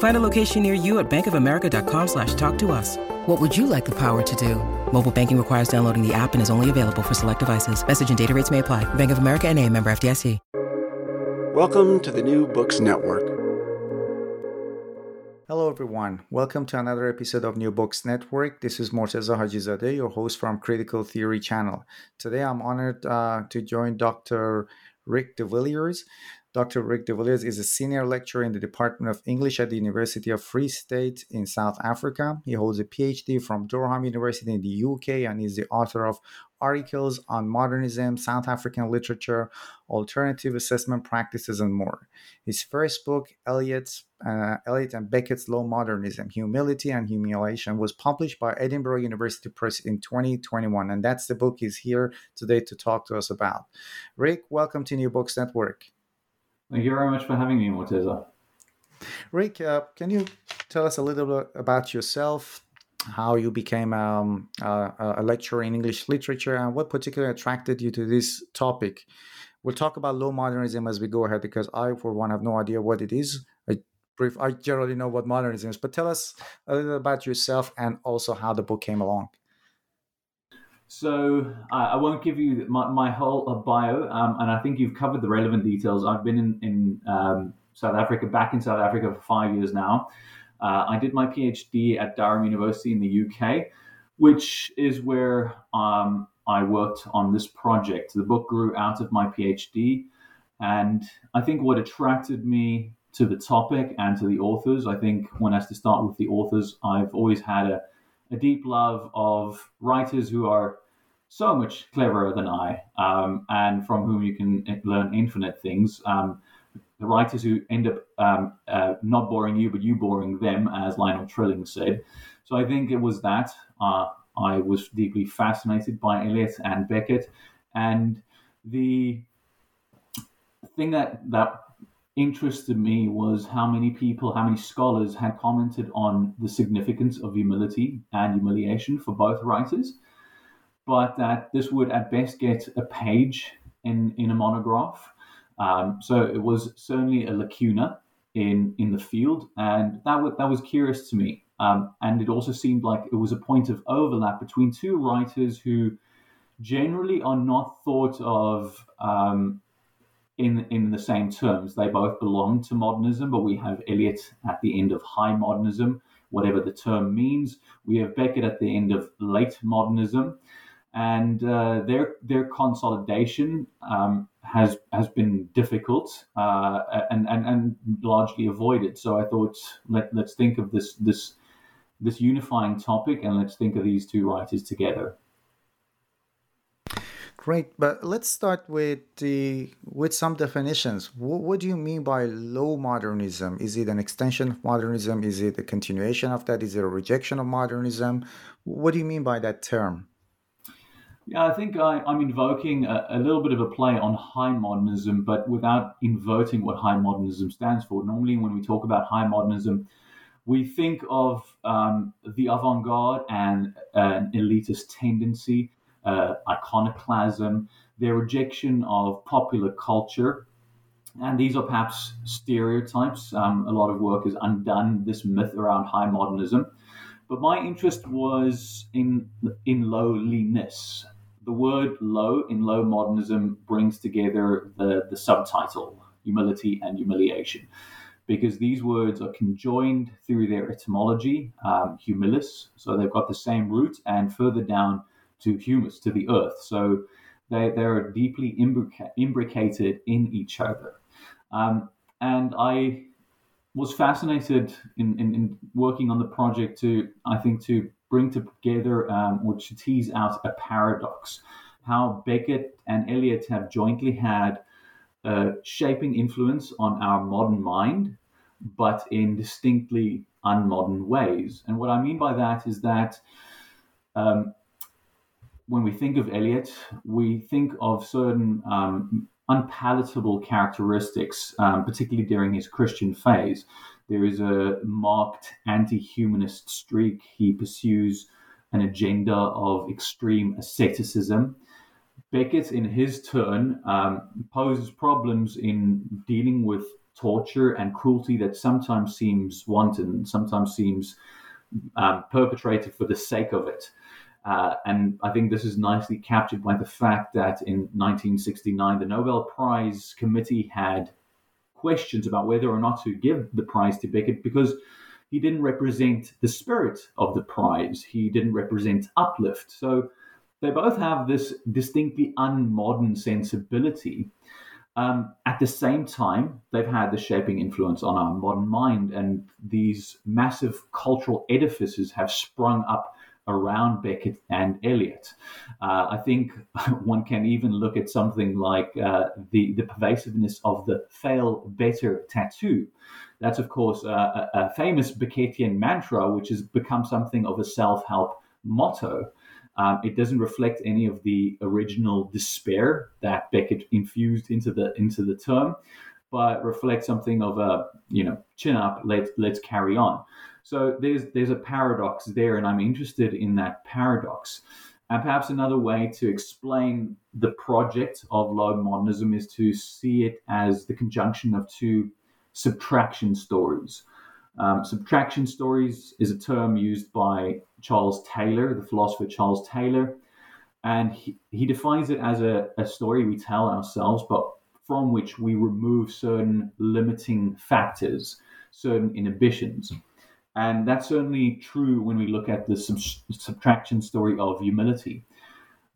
Find a location near you at bankofamerica.com slash talk to us. What would you like the power to do? Mobile banking requires downloading the app and is only available for select devices. Message and data rates may apply. Bank of America and a member FDIC. Welcome to the New Books Network. Hello, everyone. Welcome to another episode of New Books Network. This is Morteza Hajizadeh, your host from Critical Theory Channel. Today, I'm honored uh, to join Dr. Rick de Villiers. Dr. Rick de Villiers is a senior lecturer in the Department of English at the University of Free State in South Africa. He holds a PhD from Durham University in the UK and is the author of articles on modernism, South African literature, alternative assessment practices, and more. His first book, Eliot's, uh, Eliot and Beckett's Low Modernism, Humility and Humiliation, was published by Edinburgh University Press in 2021, and that's the book he's here today to talk to us about. Rick, welcome to New Books Network. Thank you very much for having me, Morteza. Rick, uh, can you tell us a little bit about yourself, how you became um, uh, a lecturer in English literature, and what particularly attracted you to this topic? We'll talk about low modernism as we go ahead because I, for one, have no idea what it is. I, brief, I generally know what modernism is, but tell us a little about yourself and also how the book came along. So I won't give you my, my whole uh, bio, um, and I think you've covered the relevant details. I've been in, in um, South Africa, back in South Africa for five years now. Uh, I did my PhD at Durham University in the UK, which is where um, I worked on this project. The book grew out of my PhD, and I think what attracted me to the topic and to the authors, I think one has to start with the authors. I've always had a a deep love of writers who are so much cleverer than I, um, and from whom you can learn infinite things. Um, the writers who end up um, uh, not boring you, but you boring them, as Lionel Trilling said. So I think it was that. Uh, I was deeply fascinated by Eliot and Beckett, and the thing that that interested me was how many people, how many scholars had commented on the significance of humility and humiliation for both writers, but that this would at best get a page in, in a monograph. Um, so it was certainly a lacuna in, in the field, and that, w- that was curious to me. Um, and it also seemed like it was a point of overlap between two writers who generally are not thought of um, in in the same terms. They both belong to modernism, but we have Eliot at the end of high modernism, whatever the term means. We have Beckett at the end of late modernism, and uh, their their consolidation um, has has been difficult uh, and, and and largely avoided. So I thought let let's think of this this this unifying topic and let's think of these two writers together. Great, but let's start with the with some definitions. What, what, do you mean by low modernism? Is it an extension of modernism? Is it a continuation of that? Is it a rejection of modernism? What do you mean by that term? Yeah, I think I, am invoking a, a, little bit of a play on high modernism, but without inverting what high modernism stands for. Normally, when we talk about high modernism, we think of um, the avant garde and an elitist tendency uh, iconoclasm, their rejection of popular culture, and these are perhaps stereotypes. Um, a lot of work has undone this myth around high modernism. But my interest was in in lowliness. The word low in low modernism brings together the, the subtitle humility and humiliation because these words are conjoined through their etymology, um, humilis, so they've got the same root, and further down to humus, to the earth. So they, they're deeply imbrica- imbricated in each other. Um, and I was fascinated in, in, in, working on the project to, I think, to bring together um, or to tease out a paradox. How Beckett and Eliot have jointly had a shaping influence on our modern mind, but in distinctly unmodern ways. And what I mean by that is that um, when we think of Eliot, we think of certain um, unpalatable characteristics, um, particularly during his Christian phase. There is a marked anti humanist streak. He pursues an agenda of extreme asceticism. Beckett, in his turn, um, poses problems in dealing with torture and cruelty that sometimes seems wanton, sometimes seems um, perpetrated for the sake of it. Uh, and I think this is nicely captured by the fact that in 1969, the Nobel Prize Committee had questions about whether or not to give the prize to Beckett because he didn't represent the spirit of the prize. He didn't represent uplift. So they both have this distinctly unmodern sensibility. Um, at the same time, they've had the shaping influence on our modern mind, and these massive cultural edifices have sprung up around Beckett and Eliot. Uh, I think one can even look at something like uh, the, the pervasiveness of the fail better tattoo. That's, of course, uh, a, a, famous Beckettian mantra, which has become something of a self help motto. Um, it doesn't reflect any of the original despair that Beckett infused into the into the term, but reflects something of a you know chin up, let let's carry on. So there's there's a paradox there, and I'm interested in that paradox. And perhaps another way to explain the project of low modernism is to see it as the conjunction of two subtraction stories. Um, subtraction stories is a term used by Charles Taylor, the philosopher Charles Taylor, and he, he defines it as a, a story we tell ourselves, but from which we remove certain limiting factors, certain inhibitions. And that's certainly true when we look at the sub- subtraction story of humility.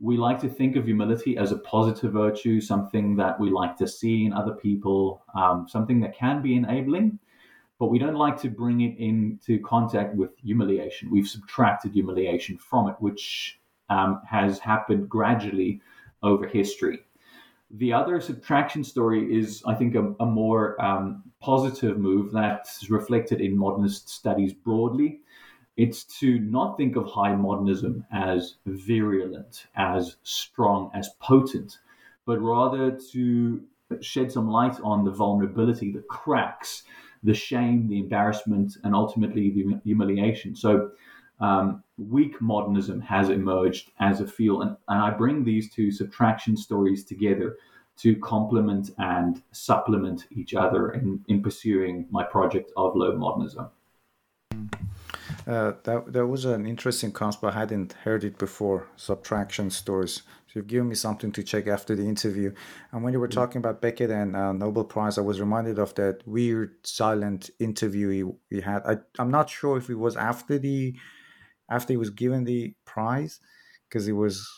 We like to think of humility as a positive virtue, something that we like to see in other people, um, something that can be enabling, but we don't like to bring it into contact with humiliation. We've subtracted humiliation from it, which um, has happened gradually over history. The other subtraction story is, I think, a, a more um, positive move that's reflected in modernist studies broadly. It's to not think of high modernism as virulent, as strong, as potent, but rather to shed some light on the vulnerability, the cracks, the shame, the embarrassment, and ultimately the humiliation. So, um, weak modernism has emerged as a field, and, and I bring these two subtraction stories together to complement and supplement each other in, in pursuing my project of low modernism. Uh, that, that was an interesting concept. I hadn't heard it before. Subtraction stories. So you've given me something to check after the interview. And when you were mm. talking about Beckett and uh, Nobel Prize, I was reminded of that weird silent interview he, he had. I, I'm not sure if it was after the after he was given the prize because it was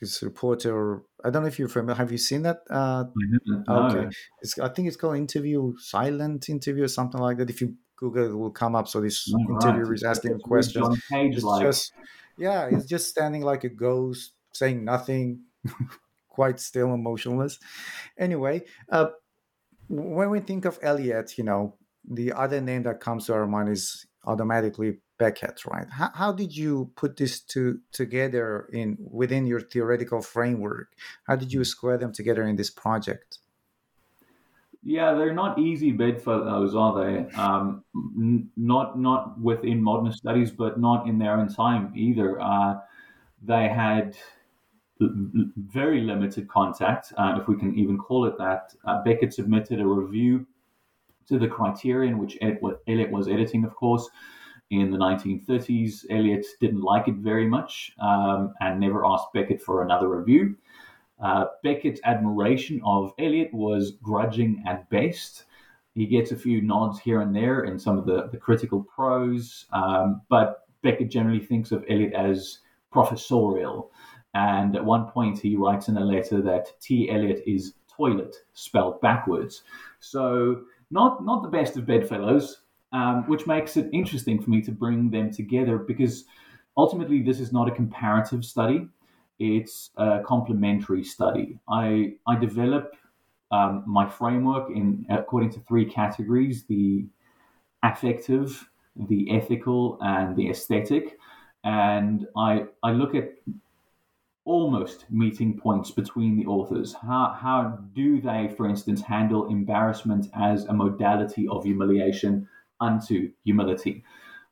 this reporter. I don't know if you're familiar. Have you seen that? Uh, okay, it's, I think it's called interview, silent interview, or something like that. If you Google, it will come up. So this oh, interviewer right. is asking questions. It's just, yeah, it's just standing like a ghost, saying nothing, quite still and motionless. Anyway, uh, when we think of Eliot, you know, the other name that comes to our mind is automatically Beckett, right? How, how did you put this to, together in within your theoretical framework? How did you square them together in this project? Yeah, they're not easy bedfellows, are they? Um, n- not not within modern studies, but not in their own time either. Uh, they had very limited contact, uh, if we can even call it that. Uh, Beckett submitted a review to the criterion, which Eliot was editing, of course, in the 1930s. Eliot didn't like it very much um, and never asked Beckett for another review. Uh, Beckett's admiration of Eliot was grudging at best. He gets a few nods here and there in some of the, the critical prose, um, but Beckett generally thinks of Eliot as professorial. And at one point, he writes in a letter that T. Eliot is toilet spelled backwards. So, not, not the best of bedfellows, um, which makes it interesting for me to bring them together because ultimately, this is not a comparative study it's a complementary study. I, I develop um, my framework in according to three categories: the affective, the ethical, and the aesthetic. And I I look at almost meeting points between the authors. How how do they, for instance, handle embarrassment as a modality of humiliation unto humility?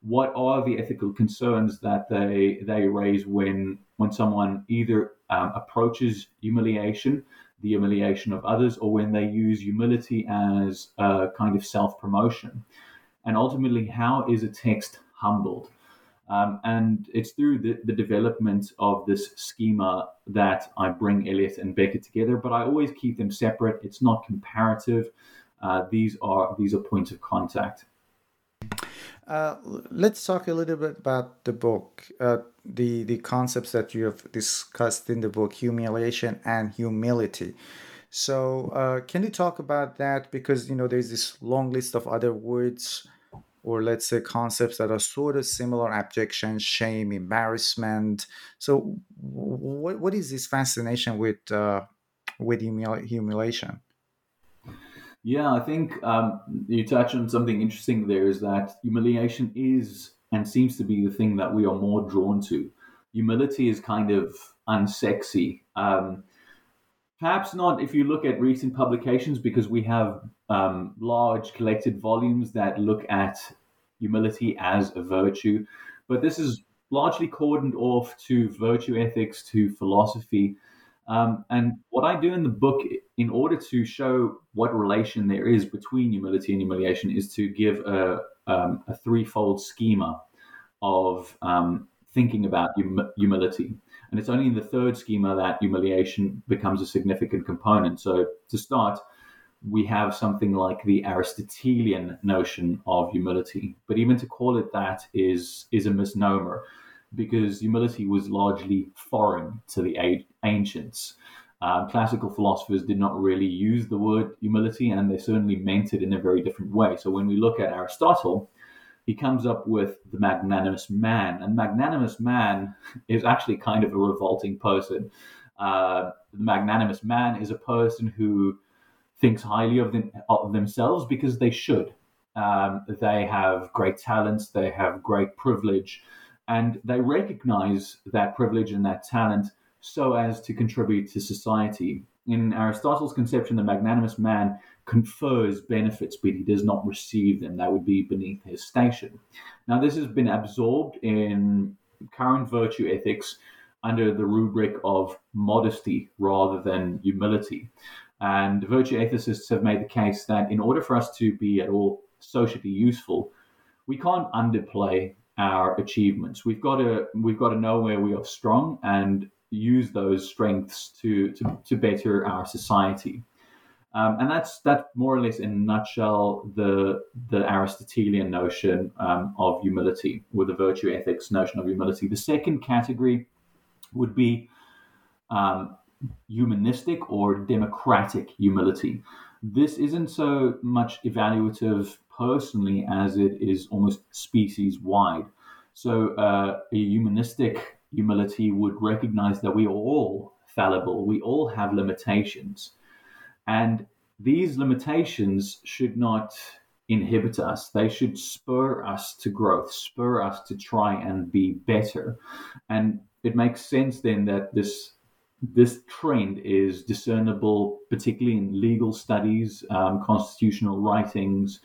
what are the ethical concerns that they they raise when when someone either um, approaches humiliation, the humiliation of others, or when they use humility as a kind of self promotion, and ultimately, how is a text humbled? Um, and it's through the, the development of this schema that I bring Eliot and Beckett together, but I always keep them separate. It's not comparative. Uh, these are these are points of contact. Uh, let's talk a little bit about the book, uh, the the concepts that you have discussed in the book, humiliation and humility. So, uh, can you talk about that? Because you know, there's this long list of other words, or let's say concepts that are sort of similar: abjection, shame, embarrassment. So, what what is this fascination with uh, with humil- humiliation? Yeah, I think um, you touch on something interesting there is that humiliation is and seems to be the thing that we are more drawn to. Humility is kind of unsexy. Um, perhaps not if you look at recent publications, because we have um, large collected volumes that look at humility as a virtue. But this is largely cordoned off to virtue ethics, to philosophy. Um, and what I do in the book, in order to show what relation there is between humility and humiliation, is to give a, um, a threefold schema of um, thinking about hum- humility. And it's only in the third schema that humiliation becomes a significant component. So, to start, we have something like the Aristotelian notion of humility. But even to call it that is, is a misnomer because humility was largely foreign to the ancients. Um, classical philosophers did not really use the word humility, and they certainly meant it in a very different way. So when we look at Aristotle, he comes up with the magnanimous man, and magnanimous man is actually kind of a revolting person. Uh, the magnanimous man is a person who thinks highly of, them, of themselves because they should. Um, they have great talents, they have great privilege, and they recognize that privilege and that talent so as to contribute to society. In Aristotle's conception, the magnanimous man confers benefits, but he does not receive them. That would be beneath his station. Now, this has been absorbed in current virtue ethics under the rubric of modesty rather than humility. And virtue ethicists have made the case that in order for us to be at all socially useful, we can't underplay our achievements. We've got to we've got to know where we are strong and use those strengths to to, to better our society. Um, and that's that more or less in a nutshell the the Aristotelian notion um, of humility, or the virtue ethics notion of humility. The second category would be um, humanistic or democratic humility. This isn't so much evaluative personally as it is almost species wide. So, uh, a humanistic humility would recognize that we are all fallible, we all have limitations. And these limitations should not inhibit us. They should spur us to growth, spur us to try and be better. And it makes sense then that this this trend is discernible, particularly in legal studies, um, constitutional writings,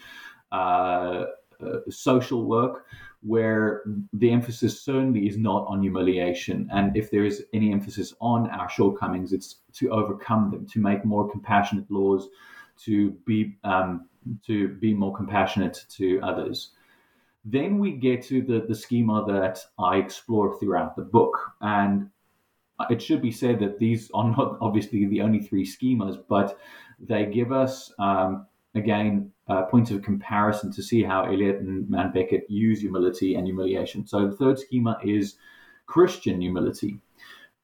uh, uh, social work, where the emphasis certainly is not on humiliation. And if there is any emphasis on our shortcomings, it's to overcome them, to make more compassionate laws, to be um, to be more compassionate to others. Then we get to the, the schema that I explore throughout the book. And it should be said that these are not obviously the only three schemas, but they give us, um, again, uh, points of comparison to see how Eliot and Man Beckett use humility and humiliation. So the third schema is Christian humility.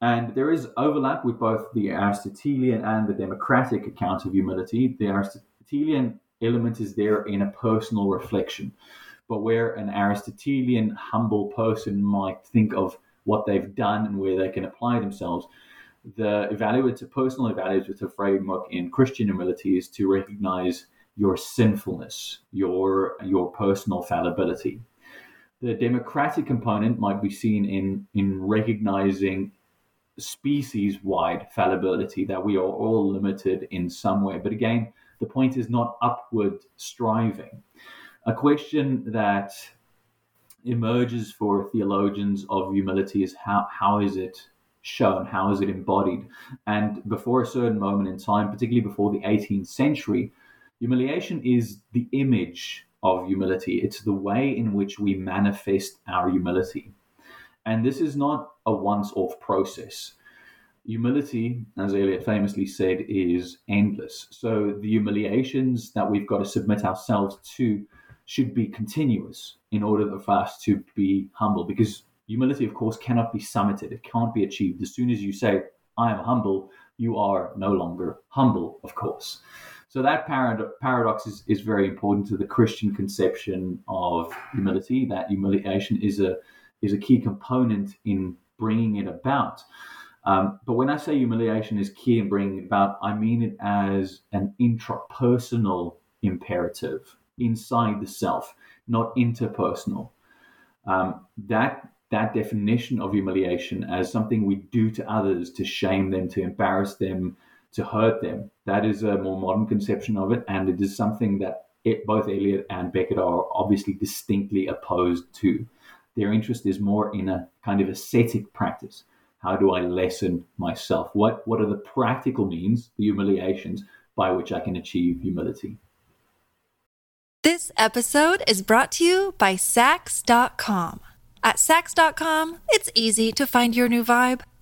And there is overlap with both the Aristotelian and the democratic account of humility. The Aristotelian element is there in a personal reflection, but where an Aristotelian humble person might think of what they've done and where they can apply themselves, the evaluative, personal evaluative framework in Christian humility is to recognize your sinfulness, your your personal fallibility. The democratic component might be seen in in recognizing species-wide fallibility that we are all limited in some way. But again, the point is not upward striving. A question that emerges for theologians of humility is how how is it shown? How is it embodied? And before a certain moment in time, particularly before the 18th century, Humiliation is the image of humility, it's the way in which we manifest our humility. And this is not a once off process. Humility, as Eliot famously said, is endless. So the humiliations that we've got to submit ourselves to should be continuous in order for us to be humble. Because humility, of course, cannot be summited, it can't be achieved. As soon as you say, I am humble, you are no longer humble, of course. So that parad- paradox is, is very important to the Christian conception of humility. That humiliation is a is a key component in bringing it about. Um, but when I say humiliation is key in bringing it about, I mean it as an intrapersonal imperative inside the self, not interpersonal. Um, that that definition of humiliation as something we do to others to shame them, to embarrass them, to hurt them. That is a more modern conception of it, and it is something that it, both Eliot and Beckett are obviously distinctly opposed to. Their interest is more in a kind of ascetic practice. How do I lessen myself? What what are the practical means, the humiliations by which I can achieve humility? This episode is brought to you by Saks.com. At Saks.com, it's easy to find your new vibe.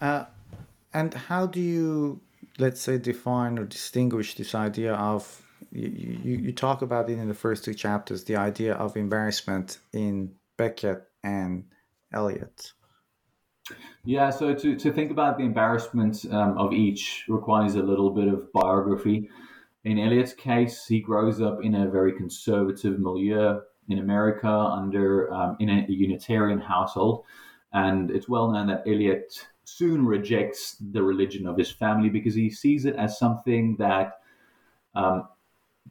Uh, and how do you, let's say, define or distinguish this idea of you, you, you talk about it in the first two chapters, the idea of embarrassment in Beckett and Eliot. Yeah, so to, to think about the embarrassment um, of each requires a little bit of biography. In Eliot's case, he grows up in a very conservative milieu in America under um, in a Unitarian household, and it's well known that Eliot soon rejects the religion of his family because he sees it as something that um,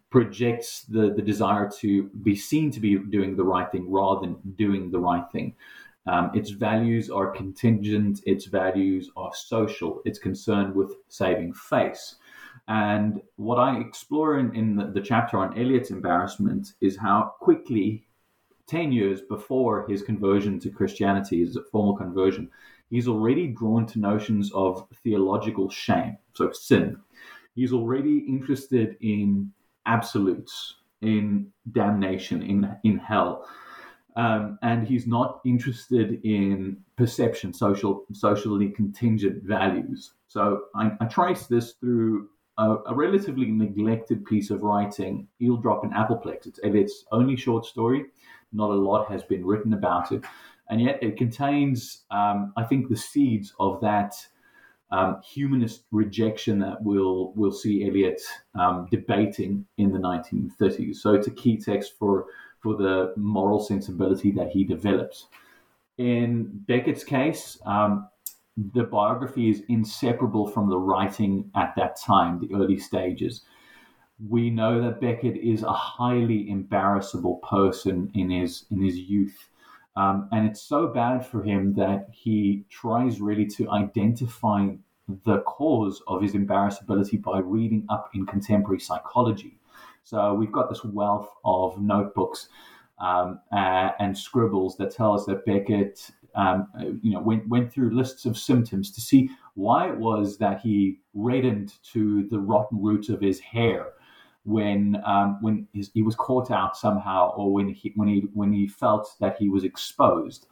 projects the, the desire to be seen to be doing the right thing rather than doing the right thing. Um, its values are contingent, its values are social, it's concerned with saving face. And what I explore in, in the, the chapter on Eliot's embarrassment is how quickly, 10 years before his conversion to Christianity, his formal conversion, he's already drawn to notions of theological shame, so sin. He's already interested in absolutes, in damnation, in, in hell. Um, and he's not interested in perception, social, socially contingent values. So I, I trace this through a, a, relatively neglected piece of writing, Eeldrop and Appleplex. It's Eliot's only short story. Not a lot has been written about it, and yet it contains, um, I think, the seeds of that um, humanist rejection that we'll we'll see Eliot um, debating in the 1930s. So it's a key text for for the moral sensibility that he develops. In Beckett's case, um, the biography is inseparable from the writing at that time, the early stages. We know that Beckett is a highly embarrassable person in his in his youth. Um, and it's so bad for him that he tries really to identify the cause of his embarrassability by reading up in contemporary psychology. So we've got this wealth of notebooks um, uh, and scribbles that tell us that Beckett, um, you know, went went through lists of symptoms to see why it was that he reddened to the rotten roots of his hair when um, when his, he was caught out somehow, or when he when he when he felt that he was exposed.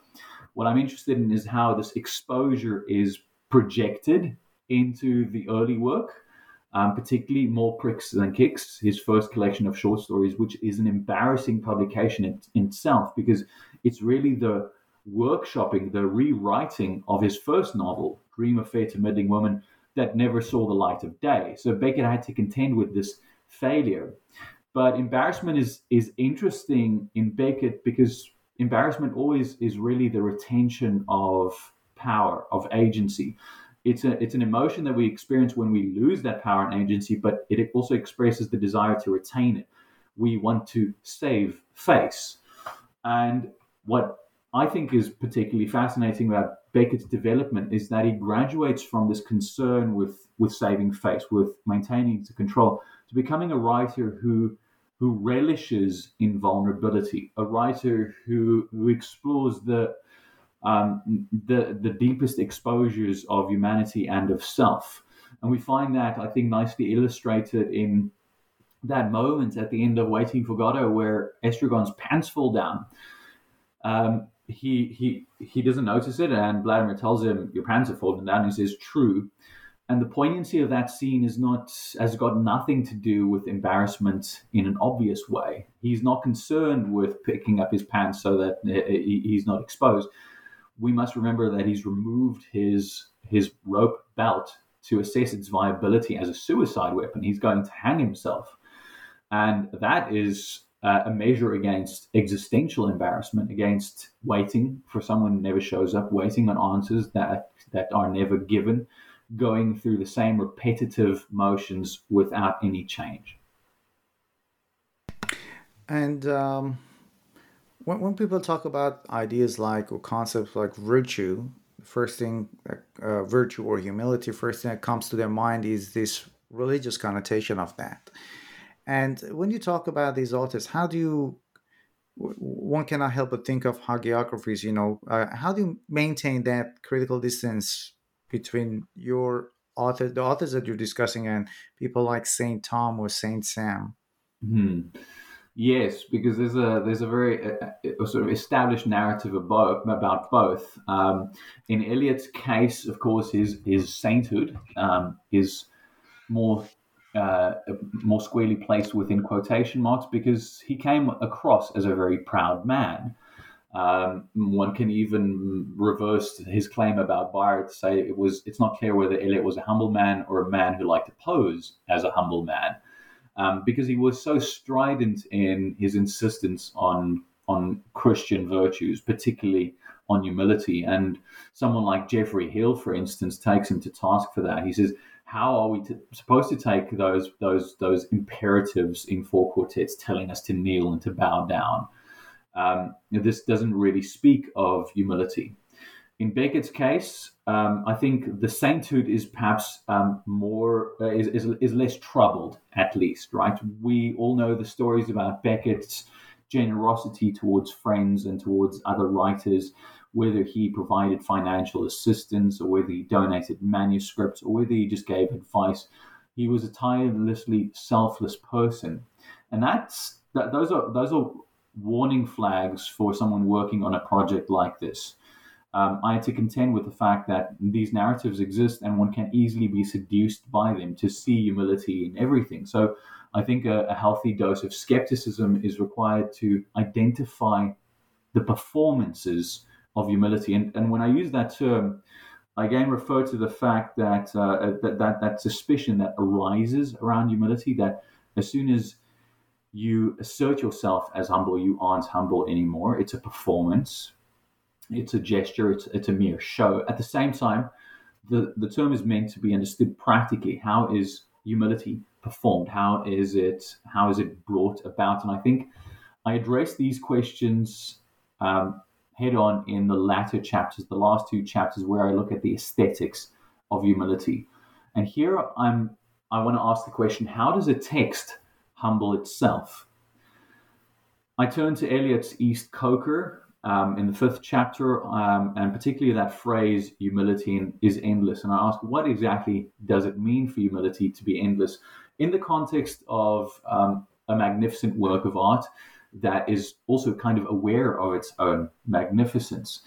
What I'm interested in is how this exposure is projected into the early work um, particularly More Pricks Than Kicks, his first collection of short stories, which is an embarrassing publication in, in itself because it's really the workshopping, the rewriting of his first novel, Dream of Fair to Middling Woman, that never saw the light of day. So Beckett had to contend with this failure. But embarrassment is is interesting in Beckett because embarrassment always is really the retention of power, of agency it's a it's an emotion that we experience when we lose that power and agency, but it also expresses the desire to retain it. We want to save face. And what I think is particularly fascinating about Beckett's development is that he graduates from this concern with with saving face, with maintaining the control, to becoming a writer who who relishes in vulnerability, a writer who who explores the um, the the deepest exposures of humanity and of self. And we find that I think nicely illustrated in that moment at the end of Waiting for Godot, where Estragon's pants fall down. Um, he he he doesn't notice it, and Vladimir tells him, "Your pants are falling down." He says, "True." And the poignancy of that scene is not has got nothing to do with embarrassment in an obvious way. He's not concerned with picking up his pants so that he's not exposed we must remember that he's removed his his rope belt to assess its viability as a suicide weapon. He's going to hang himself, and that is uh, a measure against existential embarrassment, against waiting for someone who never shows up, waiting on answers that that are never given, going through the same repetitive motions without any change. And um, when, when people talk about ideas like or concepts like virtue, first thing, uh, virtue or humility, first thing that comes to their mind is this religious connotation of that. And when you talk about these authors, how do you one cannot help but think of hagiographies you know uh, how do you maintain that critical distance between your author the authors that you're discussing and people like saint tom or saint sam hmm Yes, because there's a there's a very sort of established narrative about, about both. Um, in Eliot's case, of course, his his sainthood um, is more uh, more squarely placed within quotation marks because he came across as a very proud man. Um, one can even reverse his claim about Byron to say it was it's not clear whether Eliot was a humble man or a man who liked to pose as a humble man um, because he was so strident in his insistence on on Christian virtues, particularly on humility. And someone like Geoffrey Hill, for instance, takes him to task for that. He says, "How are we to, supposed to take those those those imperatives in four quartets, telling us to kneel and to bow down?" Um, this doesn't really speak of humility. In Beckett's case, um, I think the sainthood is perhaps um, more uh, is, is, is less troubled, at least, right? We all know the stories about Beckett's generosity towards friends and towards other writers, whether he provided financial assistance or whether he donated manuscripts or whether he just gave advice. He was a tirelessly selfless person, and that's that, those are those are warning flags for someone working on a project like this um, I had to contend with the fact that these narratives exist and one can easily be seduced by them to see humility in everything. So I think a, a healthy dose of skepticism is required to identify the performances of humility. And, and when I use that term, I again refer to the fact that, uh, that, that that suspicion that arises around humility that as soon as you assert yourself as humble, you aren't humble anymore. It's a performance it's a gesture, it's, it's a mere show. At the same time, the, the term is meant to be understood practically. How is humility performed? How is it how is it brought about? And I think I address these questions um, head on in the latter chapters, the last two chapters, where I look at the aesthetics of humility. And here I'm I want to ask the question: How does a text humble itself? I turn to Eliot's East Coker, um, in the fifth chapter, um, and particularly that phrase, humility is endless. And I ask, what exactly does it mean for humility to be endless in the context of um, a magnificent work of art that is also kind of aware of its own magnificence?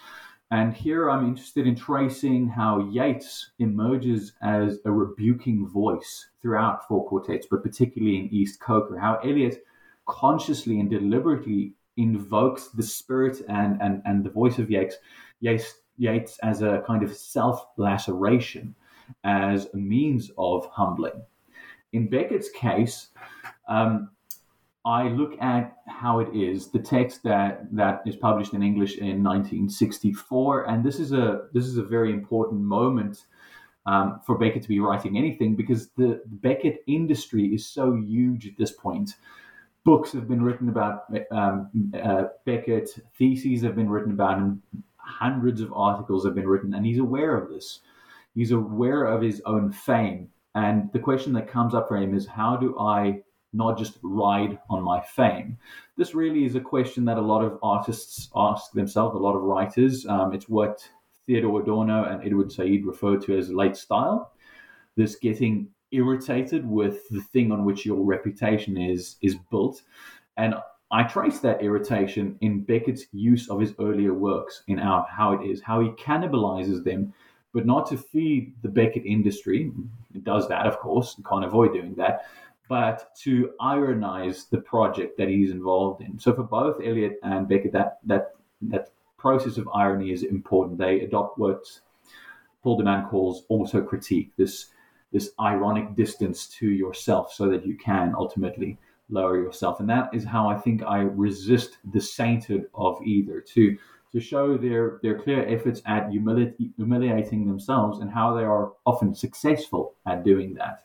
And here I'm interested in tracing how Yeats emerges as a rebuking voice throughout Four Quartets, but particularly in East Coker, how Eliot consciously and deliberately invokes the spirit and, and, and the voice of Yeats, Yeats, Yeats as a kind of self laceration, as a means of humbling. In Beckett's case, um, I look at how it is the text that that is published in English in 1964, and this is a this is a very important moment um, for Beckett to be writing anything because the Beckett industry is so huge at this point books have been written about um, uh, Beckett, theses have been written about him, hundreds of articles have been written, and he's aware of this. He's aware of his own fame. And the question that comes up for him is how do I not just ride on my fame? This really is a question that a lot of artists ask themselves, a lot of writers. Um, it's what Theodor Adorno and Edward Said referred to as late style. This getting irritated with the thing on which your reputation is is built and I trace that irritation in Beckett's use of his earlier works in our how it is, how he cannibalizes them, but not to feed the Beckett industry. It does that, of course, can't avoid doing that, but to ironize the project that he's involved in. So for both Eliot and Beckett, that that that process of irony is important. They adopt what Paul de Man calls autocritique, this this ironic distance to yourself so that you can ultimately lower yourself. And that is how I think I resist the sainted of either to to show their their clear efforts at humili- humiliating themselves and how they are often successful at doing that.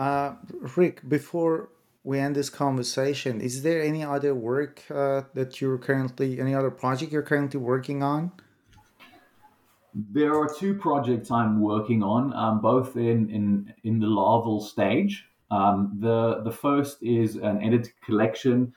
Uh, Rick, before we end this conversation, is there any other work uh, that you're currently, any other project you're currently working on? There are two projects I'm working on, um, both in, in, in the larval stage. Um, the, the first is an edited collection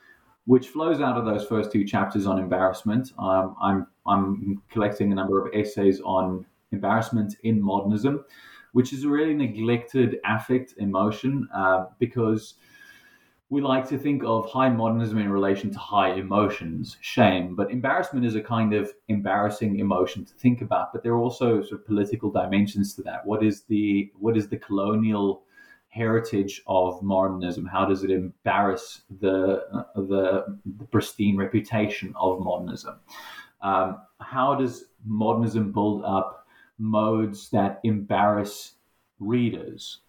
which flows out of those first two chapters on embarrassment. Um, I'm, I'm collecting a number of essays on embarrassment in modernism, which is a really neglected affect emotion uh, because – we like to think of high modernism in relation to high emotions, shame, but embarrassment is a kind of embarrassing emotion to think about. But there are also sort of political dimensions to that. What is the what is the colonial heritage of modernism? How does it embarrass the uh, the, the, pristine reputation of modernism? Um, how does modernism build up modes that embarrass readers?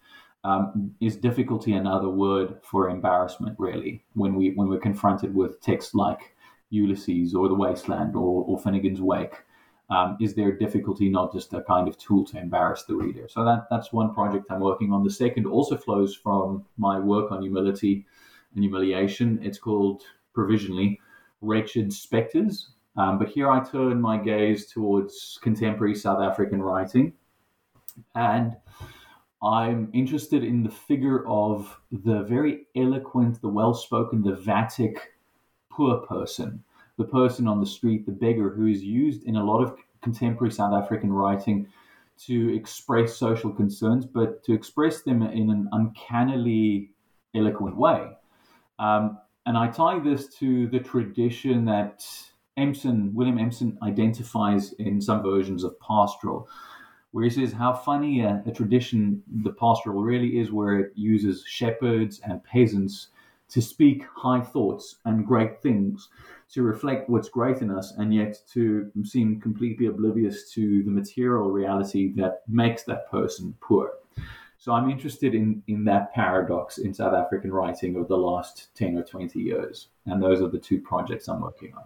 um, is difficulty another word for embarrassment really when we when we're confronted with texts like Ulysses or The Wasteland or, or Finnegans Wake um, is there difficulty not just a kind of tool to embarrass the reader so that that's one project I'm working on the second also flows from my work on humility and humiliation it's called provisionally Wretched Spectres um, but here I turn my gaze towards contemporary South African writing and I'm interested in the figure of the very eloquent, the well spoken, the Vatic poor person, the person on the street, the beggar, who is used in a lot of contemporary South African writing to express social concerns, but to express them in an uncannily eloquent way. Um, and I tie this to the tradition that Empson, William Empson identifies in some versions of pastoral, where he says how funny a, a tradition the pastoral really is, where it uses shepherds and peasants to speak high thoughts and great things, to reflect what's great in us, and yet to seem completely oblivious to the material reality that makes that person poor. So I'm interested in, in that paradox in South African writing of the last 10 or 20 years. And those are the two projects I'm working on.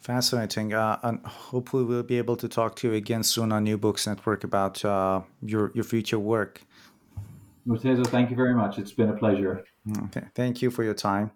Fascinating. Uh, and hopefully we'll be able to talk to you again soon on New Books Network about uh, your, your future work. Morteza, thank you very much. It's been a pleasure. Okay. Thank you for your time.